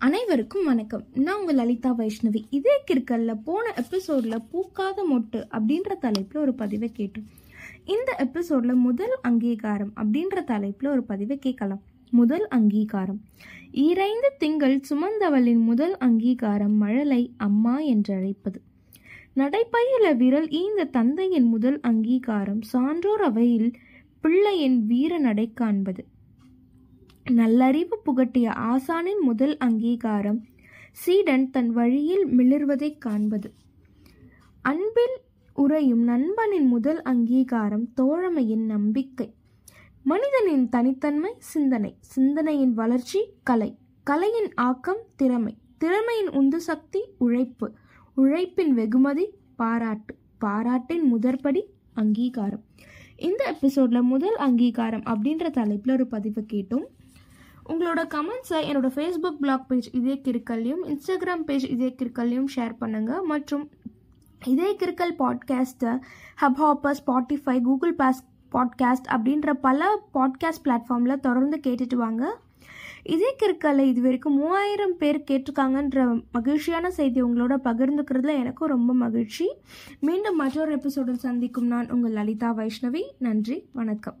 அனைவருக்கும் வணக்கம். நான் உங்கள் லலிதா வைஷ்ணவி. இதே கிற்கல்ல போன எபிசோட்ல பூக்காத மொட்டு அப்படின்ற தலைப்பில் ஒரு பதிவை கேட்டோம். இந்த எபிசோட்ல முதல் அங்கீகாரம் அப்படின்ற தலைப்பில் ஒரு பதிவை கேட்கலாம். முதல் அங்கீகாரம். ஈரைந்து திங்கள் சுமந்தவளின் முதல் அங்கீகாரம் மழலை அம்மா என்றழைப்பது. நடைப்பயில விரல் ஈந்த தந்தையின் முதல் அங்கீகாரம் சான்றோர் அவையில் பிள்ளையின் வீர நடை காண்பது. நல்லறிவு புகட்டிய ஆசானின் முதல் அங்கீகாரம் சீடன் தன் வழியில் மிளிர்வதைக் காண்பது. அன்பில் உறையும் நண்பனின் முதல் அங்கீகாரம் தோழமையின் நம்பிக்கை. மனிதனின் தனித்தன்மை சிந்தனை. சிந்தனையின் வளர்ச்சி கலை. கலையின் ஆக்கம் திறமை. திறமையின் உந்து சக்தி உழைப்பு. உழைப்பின் வெகுமதி பாராட்டு. பாராட்டின் முதற்படி அங்கீகாரம். இந்த எபிசோட்ல முதல் அங்கீகாரம் அப்படின்ற தலைப்பில் ஒரு பதிவு கேட்டோம். உங்களோட கமெண்ட்ஸை என்னோட ஃபேஸ்புக் பிளாக் பேஜ் இதே கிருக்கல்லையும் இன்ஸ்டாகிராம் பேஜ் இதே கிருக்கல்லையும் ஷேர் பண்ணுங்கள் மற்றும் இதே கிருக்கல் பாட்காஸ்ட்டை ஹப் ஹாப்பர் ஸ்பாட்டிஃபை கூகுள் பாஸ் பாட்காஸ்ட் அப்படின்ற பல பாட்காஸ்ட் பிளாட்ஃபார்மில் தொடர்ந்து கேட்டுட்டு வாங்க. இதே கிருக்கலை இது வரைக்கும் மூவாயிரம் பேர் கேட்டிருக்காங்கன்ற மகிழ்ச்சியான செய்தி உங்களோட பகிர்ந்துக்கிறதுல எனக்கும் ரொம்ப மகிழ்ச்சி. மீண்டும் மற்றொரு எபிசோடில் சந்திக்கும் நான் உங்கள் லலிதா வைஷ்ணவி. நன்றி வணக்கம்.